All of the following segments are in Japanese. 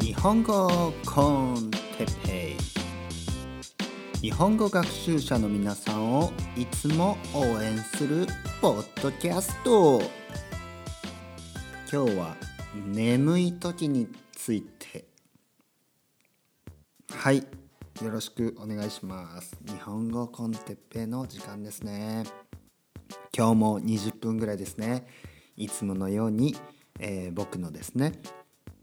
日本語コンテッペイ日本語学習者の皆さんをいつも応援するポッドキャスト。今日は眠い時について。はいよろしくお願いします。日本語コンテッペイの時間ですね。今日も20分ぐらいですね。いつものように、えー、僕のですね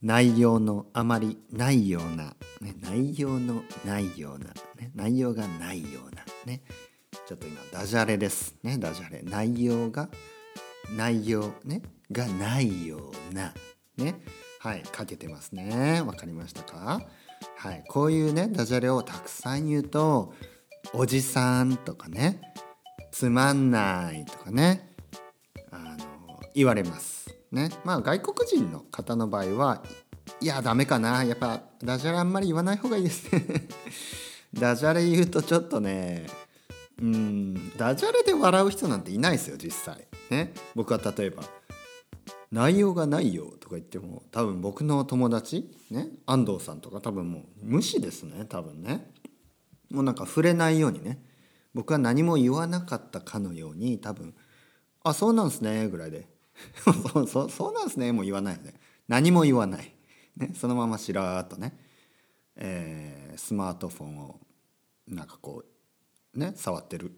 内容のあまりないような、ね、内容のないような、ね、内容がないようなねちょっと今ダジャレです。ねダジャレ。内容が内容ねがないようなねはいかけてますね。わかりましたか？はいこういうねダジャレをたくさん言うとおじさんとかねつまんないとかねあの言われます。ね。まあ外国人の方の場合はいやダメかな。やっぱダジャレあんまり言わない方がいいですね。ダジャレ言うとちょっとねうんダジャレで笑う人なんていないですよ実際。ね。僕は例えば「内容がないよ」とか言っても多分僕の友達ね。安藤さんとか多分もう無視ですね多分ね。もうなんか触れないようにね。僕は何も言わなかったかのように多分「あそうなんすね」ぐらいで。そうそうそうなんですね。もう言わないよね。何も言わない、ね、そのまましらーっとね、えー、スマートフォンをなんかこうね触ってる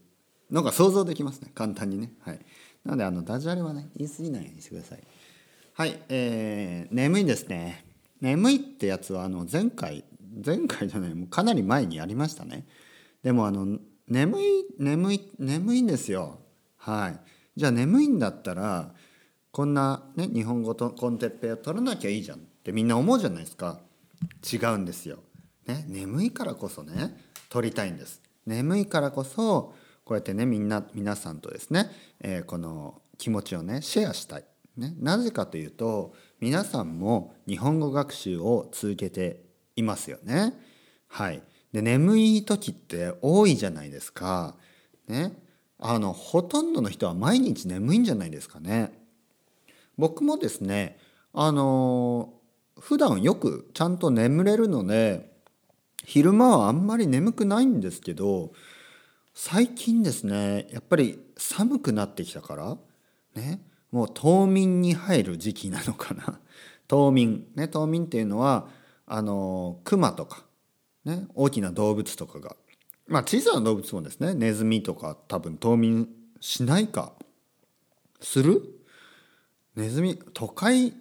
のが想像できますね。簡単にね。はい。なのであのダジャレはね言い過ぎないようにしてください。はい。えー、眠いですね。眠いってやつはあの前回前回じゃないもうかなり前にやりましたね。でもあの眠い眠い眠いんですよ。はい。じゃあ眠いんだったらこんな、ね、日本語とコンテッペを取らなきゃいいじゃんってみんな思うじゃないですか。違うんですよ、ね、眠いからこそね取りたいんです。眠いからこそこうやってねみんな皆さんとですね、えー、この気持ちをねシェアしたい、ね、なぜかというと皆さんも日本語学習を続けていますよね。はい。で眠い時って多いじゃないですか。ね。あのほとんどの人は毎日眠いんじゃないですかね。僕もですねあの普段よくちゃんと眠れるので昼間はあんまり眠くないんですけど最近ですねやっぱり寒くなってきたからねもう冬眠に入る時期なのかな。冬眠ね冬眠っていうのはあの熊とかね大きな動物とかが。まあ小さな動物もですねネズミとか多分冬眠しないかするネズミ都会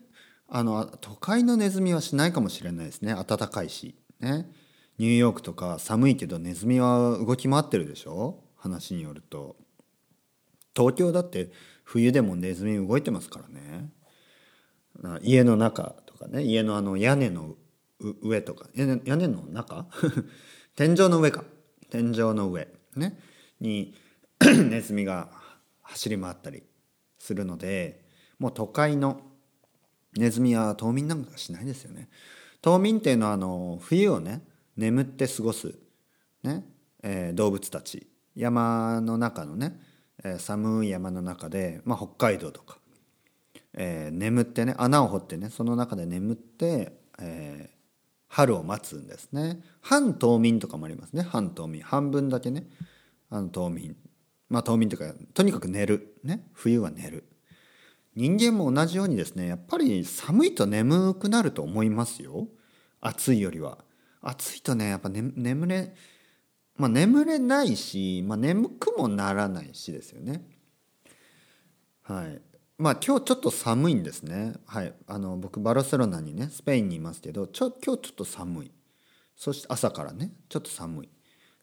あの都会のネズミはしないかもしれないですね。暖かいし。ね。ニューヨークとか寒いけどネズミは動き回ってるでしょ？話によると。東京だって冬でもネズミ動いてますからね。家の中とかね。家のあの屋根の上とか。屋根の中？天井の上か。天井の上。ね。に ネズミが走り回ったりするのでもう都会のネズミは冬眠なんかしないですよね。冬眠っていうのはあの冬をね眠って過ごす、ねえー、動物たち。山の中のね、えー、寒い山の中で、まあ、北海道とか、えー、眠ってね穴を掘ってねその中で眠って、え、春を待つんですね。半冬眠とかもありますね。半冬眠。半分だけねあの冬眠。まあ冬眠というかとにかく寝る。ね冬は寝る。人間も同じようにですねやっぱり寒いと眠くなると思いますよ。暑いよりは。暑いとねやっぱ、ね、眠れまあ眠れないし、まあ、眠くもならないしですよね。はい。まあ今日ちょっと寒いんですね。はい。あの僕バルセロナにねスペインにいますけどちょ今日ちょっと寒い。そして朝からねちょっと寒い。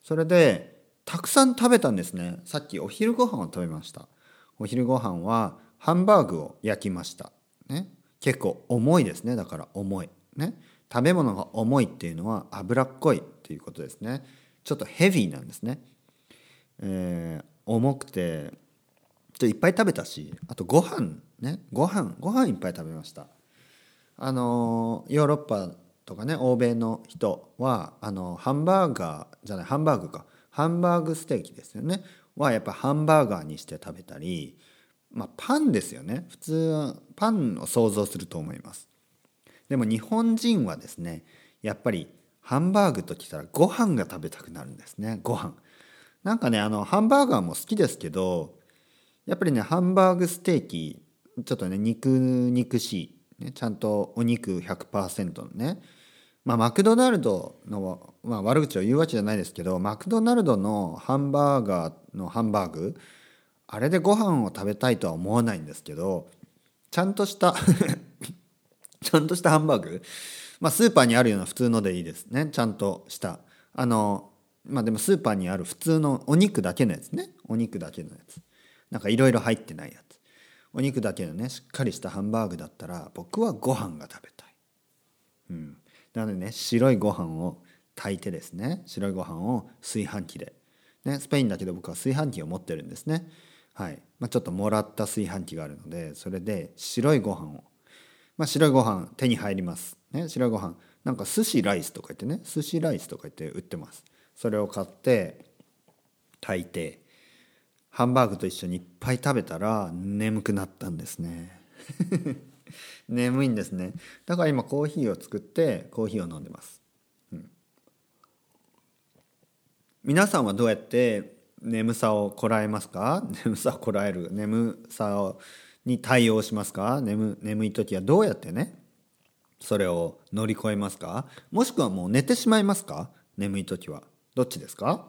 それでたくさん食べたんですね。さっきお昼ご飯を食べました。お昼ご飯はハンバーグを焼きました。ね、結構重いですねだから重い。ね、食べ物が重いっていうのは脂っこいっていうことですね。ちょっとヘビーなんですね。えー、重くてちょっといっぱい食べたしあとご飯ねご飯ご飯いっぱい食べました。あのヨーロッパとかね欧米の人はあのハンバーガーじゃないハンバーグかハンバーグステーキですよねはやっぱハンバーガーにして食べたりまあ、パンですよね。普通はパンを想像すると思います。でも日本人はですねやっぱりハンバーグときたらご飯が食べたくなるんですね。ご飯。なんかねあのハンバーガーも好きですけどやっぱりねハンバーグステーキちょっとね肉肉しい、ね、ちゃんとお肉100%のね。まあマクドナルドの、まあ、悪口を言うわけじゃないですけどマクドナルドのハンバーガーのハンバーグあれでご飯を食べたいとは思わないんですけどちゃんとした ちゃんとしたハンバーグまあスーパーにあるような普通のでいいですね。ちゃんとした。あのまあでもスーパーにある普通のお肉だけのやつね。お肉だけのやつ。なんかいろいろ入ってないやつ。お肉だけのねしっかりしたハンバーグだったら僕はご飯が食べたい。うん。なのでね白いご飯を炊いてですね。白いご飯を炊飯器で、ね、スペインだけど僕は炊飯器を持ってるんですね。はい。まあ、ちょっともらった炊飯器があるのでそれで白いご飯を。まあ白いご飯手に入ります。ね白いご飯。なんか寿司ライスとか言ってね寿司ライスとか言って売ってます。それを買って炊いてハンバーグと一緒にいっぱい食べたら眠くなったんですね。眠いんですね。だから今コーヒーを作ってコーヒーを飲んでます、うん、皆さんはどうやって眠さをこらえますか？眠さをこらえる。眠さをに対応しますか？眠眠い時はどうやってねそれを乗り越えますか？もしくはもう寝てしまいますか？眠い時は。どっちですか？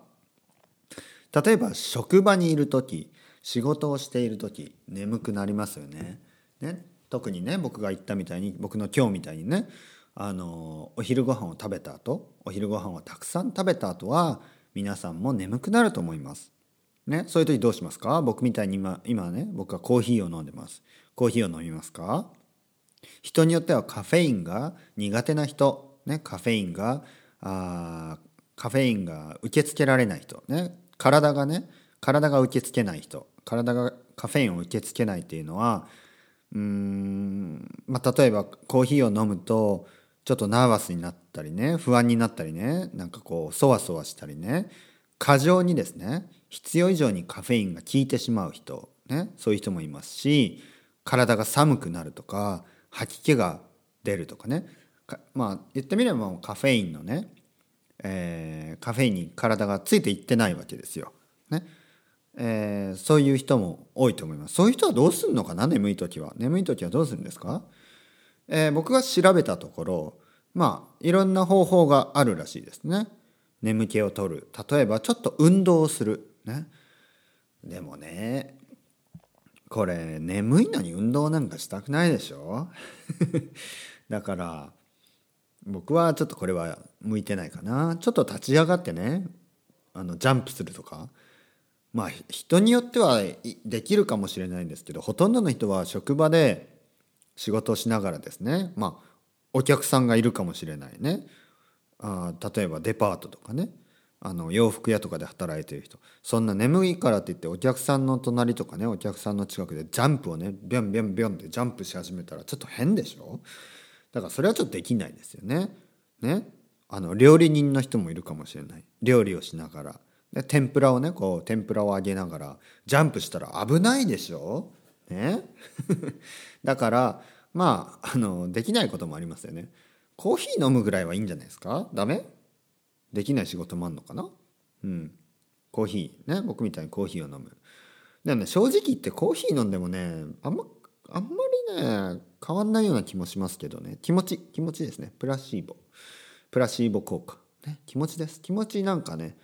例えば職場にいる時仕事をしている時眠くなりますよね。ね特にね僕が言ったみたいに僕の今日みたいにねあのお昼ご飯を食べた後お昼ご飯をたくさん食べた後は皆さんも眠くなると思います。ね、そういう時どうしますか？僕みたいに今今ね僕はコーヒーを飲んでます。コーヒーを飲みますか？人によってはカフェインが苦手な人、ね、カフェインがあカフェインが受け付けられない人、ね、体がね体が受け付けない人。体がカフェインを受け付けないっていうのはうーん、まあ、例えばコーヒーを飲むとちょっとナーバスになったりね不安になったりねなんかこうそわそわしたりね過剰にですね必要以上にカフェインが効いてしまう人、ね、そういう人もいますし体が寒くなるとか吐き気が出るとかねまあ言ってみればカフェインのね、えー、カフェインに体がついていってないわけですよ。ねえー、そういう人も多いと思います。そういう人はどうするのかな眠い時は。眠い時はどうするんですか？えー、僕が調べたところまあいろんな方法があるらしいですね。眠気を取る。例えばちょっと運動をする、ね、でもねこれ眠いのに運動なんかしたくないでしょ？だから僕はちょっとこれは向いてないかな。ちょっと立ち上がってねあのジャンプするとか。まあ人によってはできるかもしれないんですけどほとんどの人は職場で仕事をしながらですねまあお客さんがいるかもしれないね。あ例えばデパートとかね。あの洋服屋とかで働いてる人。そんな眠いからって言ってお客さんの隣とかねお客さんの近くでジャンプをねビョンビョンビョンってジャンプし始めたらちょっと変でしょ？だからそれはちょっとできないですよね。ね。あの料理人の人もいるかもしれない。料理をしながら。で天ぷらをねこう天ぷらを揚げながらジャンプしたら危ないでしょ？ね。だからまああのできないこともありますよね。コーヒー飲むぐらいはいいんじゃないですか？ダメ？できない仕事もあんのかな？うん。コーヒーね。僕みたいにコーヒーを飲む。でもね正直言ってコーヒー飲んでもねあんまあんまりね変わんないような気もしますけどね。気持ち気持ちですね。プラシーボ。プラシーボ効果、ね、気持ちです。気持ちなんかね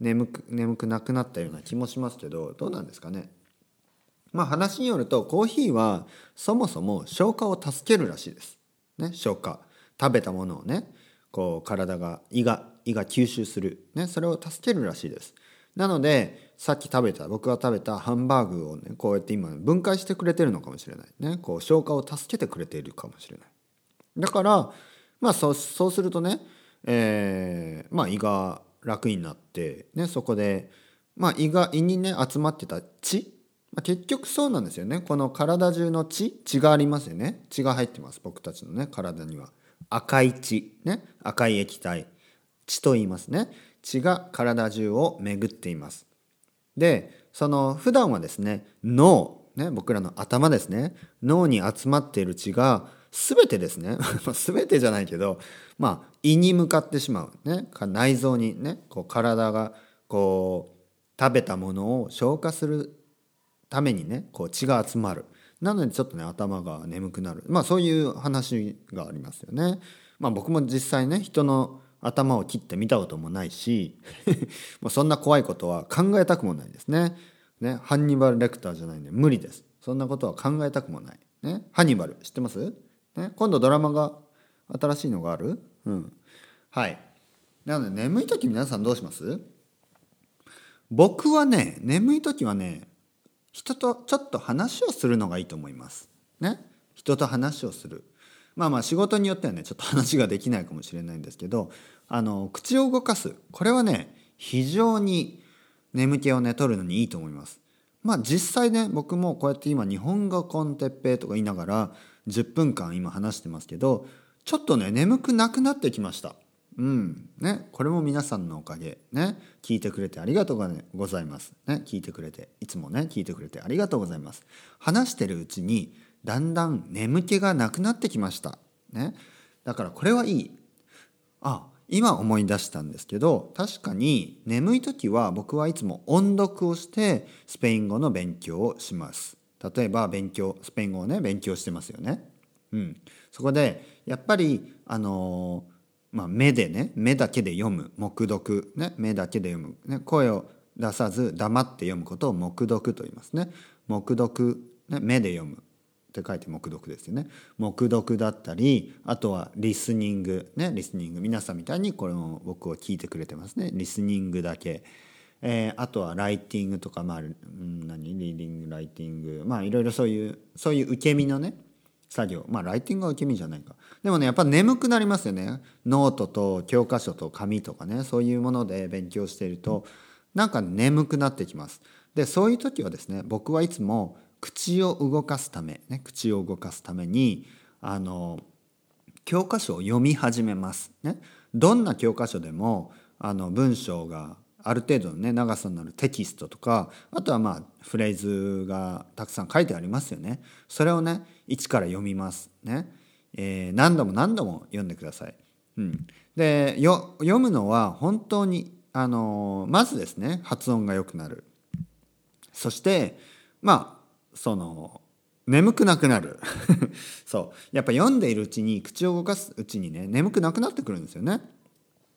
眠く眠くなくなったような気もしますけどどうなんですかね？まあ話によるとコーヒーはそもそも消化を助けるらしいです。ね、消化食べたものをねこう体が胃が胃が吸収する、ね、それを助けるらしいです。なのでさっき食べた僕が食べたハンバーグをねこうやって今分解してくれてるのかもしれないねこう消化を助けてくれているかもしれないだからまあそうそうするとね、えー、まあ胃が楽になって、ね、そこで、まあ、胃が胃にね集まってた血まあ、結局そうなんですよね。この体中の血血がありますよね。血が入ってます。僕たちのね体には。赤い血。ね。赤い液体。血と言いますね。血が体中を巡っています。でその普段はですね脳。ね僕らの頭ですね。脳に集まっている血が全てですね。全てじゃないけどまあ胃に向かってしまう、ね、内臓にねこう体がこう食べたものを消化するためにねこう血が集まるなのでちょっとね頭が眠くなるまあそういう話がありますよね。まあ僕も実際ね人の頭を切ってみたこともないし もうそんな怖いことは考えたくもないですね。ねハンニバル・レクターじゃないんで無理です。そんなことは考えたくもない。ね、ハンニバル知ってます、ね、今度ドラマが新しいのがある？うん。はい。なので眠い時皆さんどうします？僕はね眠い時はね人とちょっと話をするのがいいと思います。ね？人と話をする。まあまあ仕事によってはねちょっと話ができないかもしれないんですけどあの口を動かすこれはね非常に眠気をね取るのにいいと思います。まあ実際ね僕もこうやって今日本語コンテッペとか言いながら10分間今話してますけどちょっとね眠くなくなってきました。うん。ね、これも皆さんのおかげ、ね、聞いてくれてありがとうございます、ね、聞いてくれて。いつもね聞いてくれてありがとうございます。話してるうちにだんだん眠気がなくなってきました、ね、だからこれはいい。あ今思い出したんですけど確かに眠い時は僕はいつも音読をしてスペイン語の勉強をします。例えば勉強スペイン語をね勉強してますよね。うん。そこでやっぱりあのー、まあ、目でね目だけで読む黙読、ね、目だけで読む、ね、声を出さず黙って読むことを黙読と言いますね。黙読、ね、目で読む。って書いて黙読ですよね。黙読だったりあとはリスニング。ねリスニング。皆さんみたいにこれを僕を聞いてくれてますね。リスニングだけ、えー、あとはライティングとかまあ、うん、何？リーディングライティング。まあいろいろそういうそういう受け身のね作業。まあライティングは受け身じゃないか。でもねやっぱ眠くなりますよね。ノートと教科書と紙とかね。そういうもので勉強しているとなんか眠くなってきます。でそういう時はですね僕はいつも口を動かすため、ね、口を動かすためにあの教科書を読み始めます。ね、どんな教科書でもあの文章がある程度の、ね、長さになるテキストとかあとはまあフレーズがたくさん書いてありますよね。それをね一から読みます。ねえー、何度も何度も読んでください。うん、で読むのは本当にあのまずですね発音が良くなる。そしてまあその眠くなくなる そうやっぱ読んでいるうちに口を動かすうちにね眠くなくなってくるんですよね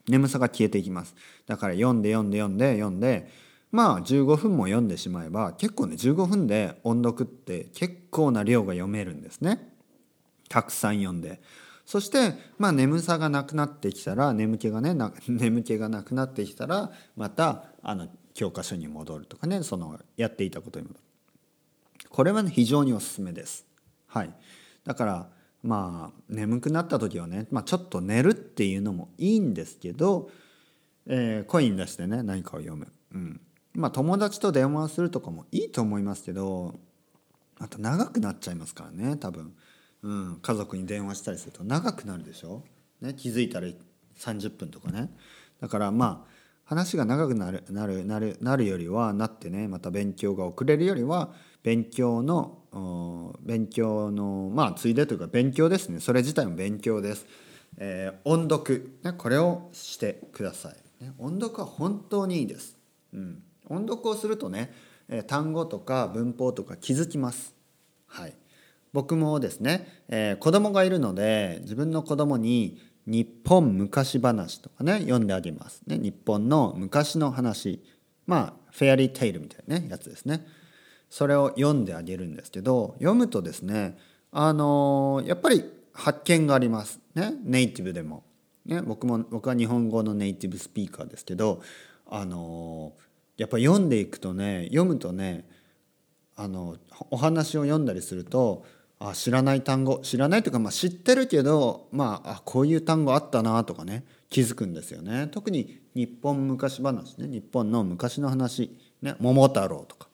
眠さが消えていきますだから読んで読んで読んで読んでまあ15分も読んでしまえば結構ね15分で音読って結構な量が読めるんですね。たくさん読んで。そしてまあ眠さがなくなってきたら眠気がね 眠気がなくなってきたらまたあの教科書に戻るとかねそのやっていたことに戻る。これはね非常におすすめです。はい、だからまあ眠くなった時はね、まあ、ちょっと寝るっていうのもいいんですけど、えー、コイン出してね何かを読む。うん。まあ、友達と電話するとかもいいと思いますけどあと長くなっちゃいますからね多分、うん、家族に電話したりすると長くなるでしょ、ね、気づいたら30分とかね。だからまあ話が長くなるなるなるなるよりはなってねまた勉強が遅れるよりは勉強の勉強のまあついでというか勉強ですね。それ自体も勉強です、えー、音読、ね、これをしてください、ね、音読は本当にいいです、うん、音読をするとね、単語とか文法とか気づきます。はい。僕もですね、えー、子供がいるので自分の子供に日本昔話とかね読んであげます、ね、日本の昔の話。まあフェアリーテイルみたいな、ね、やつですね。それを読んであげるんですけど読むとですねあのやっぱり発見があります。ねネイティブでも、ね、僕も僕は日本語のネイティブスピーカーですけどあのやっぱ読んでいくとね読むとねあのお話を読んだりするとあ知らない単語知らないというか、まあ、知ってるけど、まあ、あこういう単語あったなとかね気づくんですよね特に日本昔話ね日本の昔の話、ね、桃太郎とか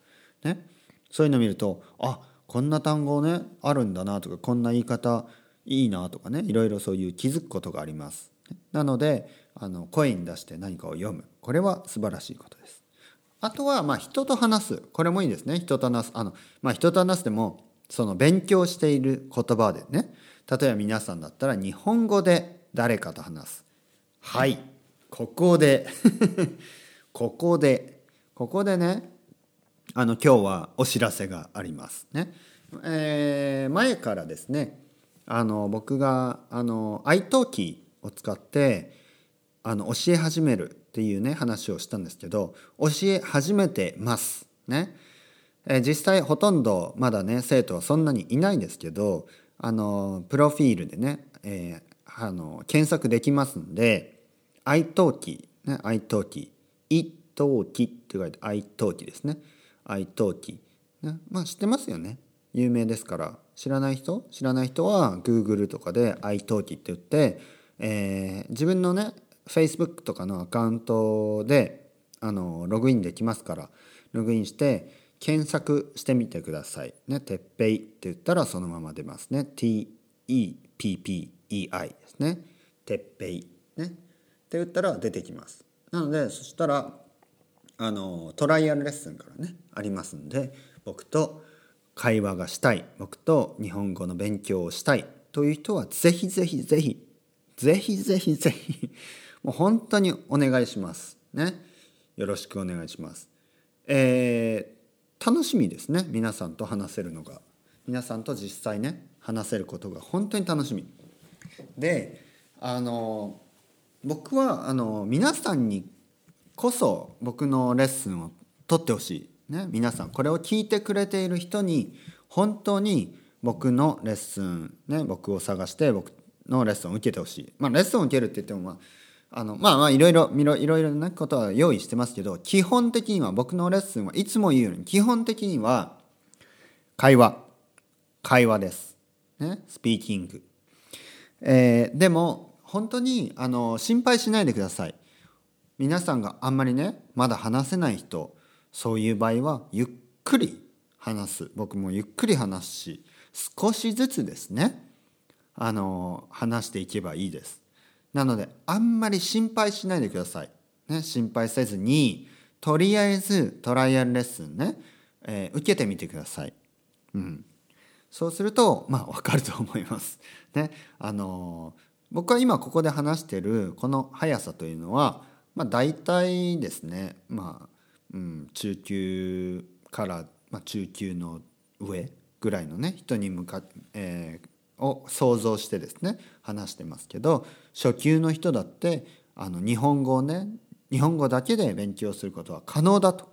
ねそういうのを見るとあこんな単語ねあるんだなとかこんな言い方いいなとかねいろいろそういう気づくことがあります。なのであの声に出して何かを読むこれは素晴らしいことです。あとはまあ人と話す。これもいいですね。人と話す。あの、まあ、人と話すでもその勉強している言葉でね。例えば皆さんだったら日本語で誰かと話す。はい。ここで。ここで。ここでねあの今日はお知らせがありますね、えー、前からですねあの僕があの iTalki を使ってあの教え始めるっていうね話をしたんですけど教え始めてます。ね、えー、実際ほとんどまだね生徒はそんなにいないんですけどあのプロフィールでね、えー、あの検索できますんで iTalki ね iTalki 一陶器って書いて iTalki ですね。iTalki、ね、まあ知ってますよね。有名ですから。知らない人？知らない人は Google とかで iTalki って言って、えー、自分のね Facebook とかのアカウントであのログインできますからログインして検索してみてください。ね、てっぺいって言ったらそのまま出ますね。T-E-P-P-E-I ですね。てっぺい。ね。って言ったら出てきます。なのでそしたらあのトライアルレッスンからねありますんで僕と会話がしたい僕と日本語の勉強をしたいという人はぜひぜひぜひぜひぜひぜひもう本当にお願いします。ね。よろしくお願いします。えー、楽しみですね。皆さんと話せるのが。皆さんと実際ね話せることが本当に楽しみ。であの僕はあの皆さんにこそ僕のレッスンを取ってほしい、ね、皆さんこれを聞いてくれている人に本当に僕のレッスン、ね、僕を探して僕のレッスンを受けてほしい、まあ、レッスンを受けるって言ってもまああのまあまあいろいろいろいろなことは用意してますけど基本的には僕のレッスンはいつも言うように基本的には会話。会話です、ね、スピーキング、えー、でも本当にあの心配しないでください。皆さんがあんまりねまだ話せない人そういう場合はゆっくり話す。僕もゆっくり話すし少しずつですねあの話していけばいいです。なのであんまり心配しないでください、ね、心配せずにとりあえずトライアルレッスンね、えー、受けてみてください、うん、そうするとまあ分かると思います。ねあの僕は今ここで話してるこの速さというのはまあ、大体ですね、まあうん、中級から、まあ、中級の上ぐらいのね人に向か、えー、を想像してですね話してますけど初級の人だってあの日本語をね日本語だけで勉強することは可能だと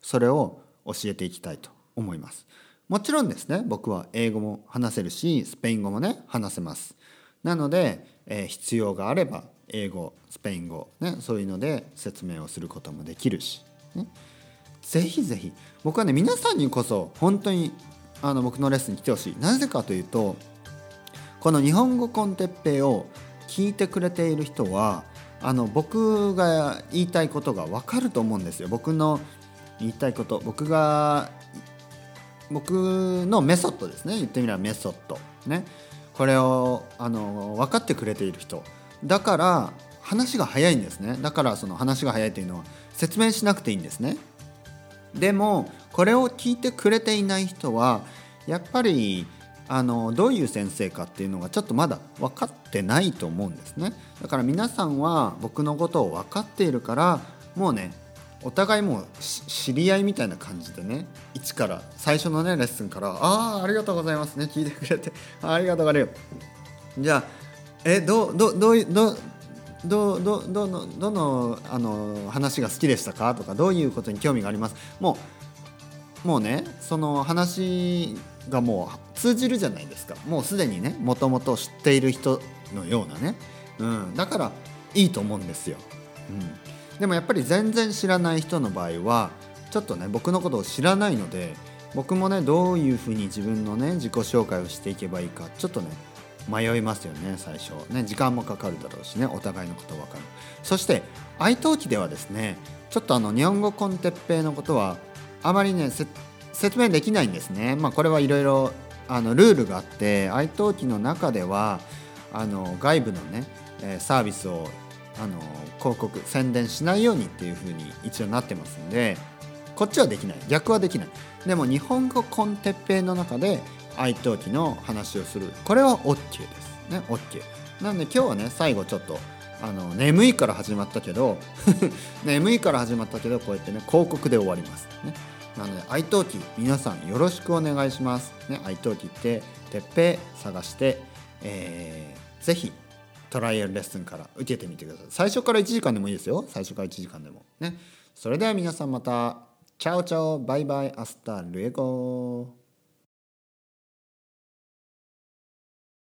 それを教えていきたいと思います。もちろんですね僕は英語も話せるしスペイン語もね話せます。なので、えー、必要があれば英語スペイン語、ね、そういうので説明をすることもできるし、ね、ぜひぜひ僕はね皆さんにこそ本当にあの僕のレッスンに来てほしいなぜかというとこの「日本語コンテッペイ」を聞いてくれている人はあの僕が言いたいことが分かると思うんですよ。僕の言いたいこと。僕が僕のメソッドですね。言ってみればメソッド。ね。これをあの分かってくれている人。だから話が早いんですね。だからその話が早いというのは説明しなくていいんですね。でもこれを聞いてくれていない人はやっぱりあのどういう先生かっていうのがちょっとまだ分かってないと思うんですね。だから皆さんは僕のことを分かっているからもうねお互いもう知り合いみたいな感じでね一から最初のねレッスンから「ああありがとうございますね聞いてくれてありがとうございます」じゃあえどどどうどどどどのどのあの話が好きでしたかとかどういうことに興味があります？もうもうねその話がもう通じるじゃないですか。もうすでにねもともと知っている人のようなね、うん、だからいいと思うんですよ、うん、でもやっぱり全然知らない人の場合はちょっとね僕のことを知らないので僕もねどういうふうに自分のね自己紹介をしていけばいいかちょっとね迷いますよね最初。ね時間もかかるだろうしねお互いのこと分かる。そして愛登記ではですねちょっとあの日本語コンテッペイのことはあまりね説明できないんですね。まあこれはいろいろあのルールがあって愛登記の中ではあの外部のねサービスをあの広告宣伝しないようにっていうふうに一応なってますんでこっちはできない。逆はできない。でも日本語コンテッペイの中で愛登記の話をする。これは OK です。ね OK なんで今日はね最後ちょっとあの眠いから始まったけど 眠いから始まったけどこうやってね広告で終わります。ね。なので愛登記皆さんよろしくお願いします。ね愛登記っててっぺ探してえー、ぜひトライアルレッスンから受けてみてください。最初から1時間でもいいですよ。最初から1時間でも。ね。それでは皆さんまた。チャオチャオ。バイバイ。アスタルエゴ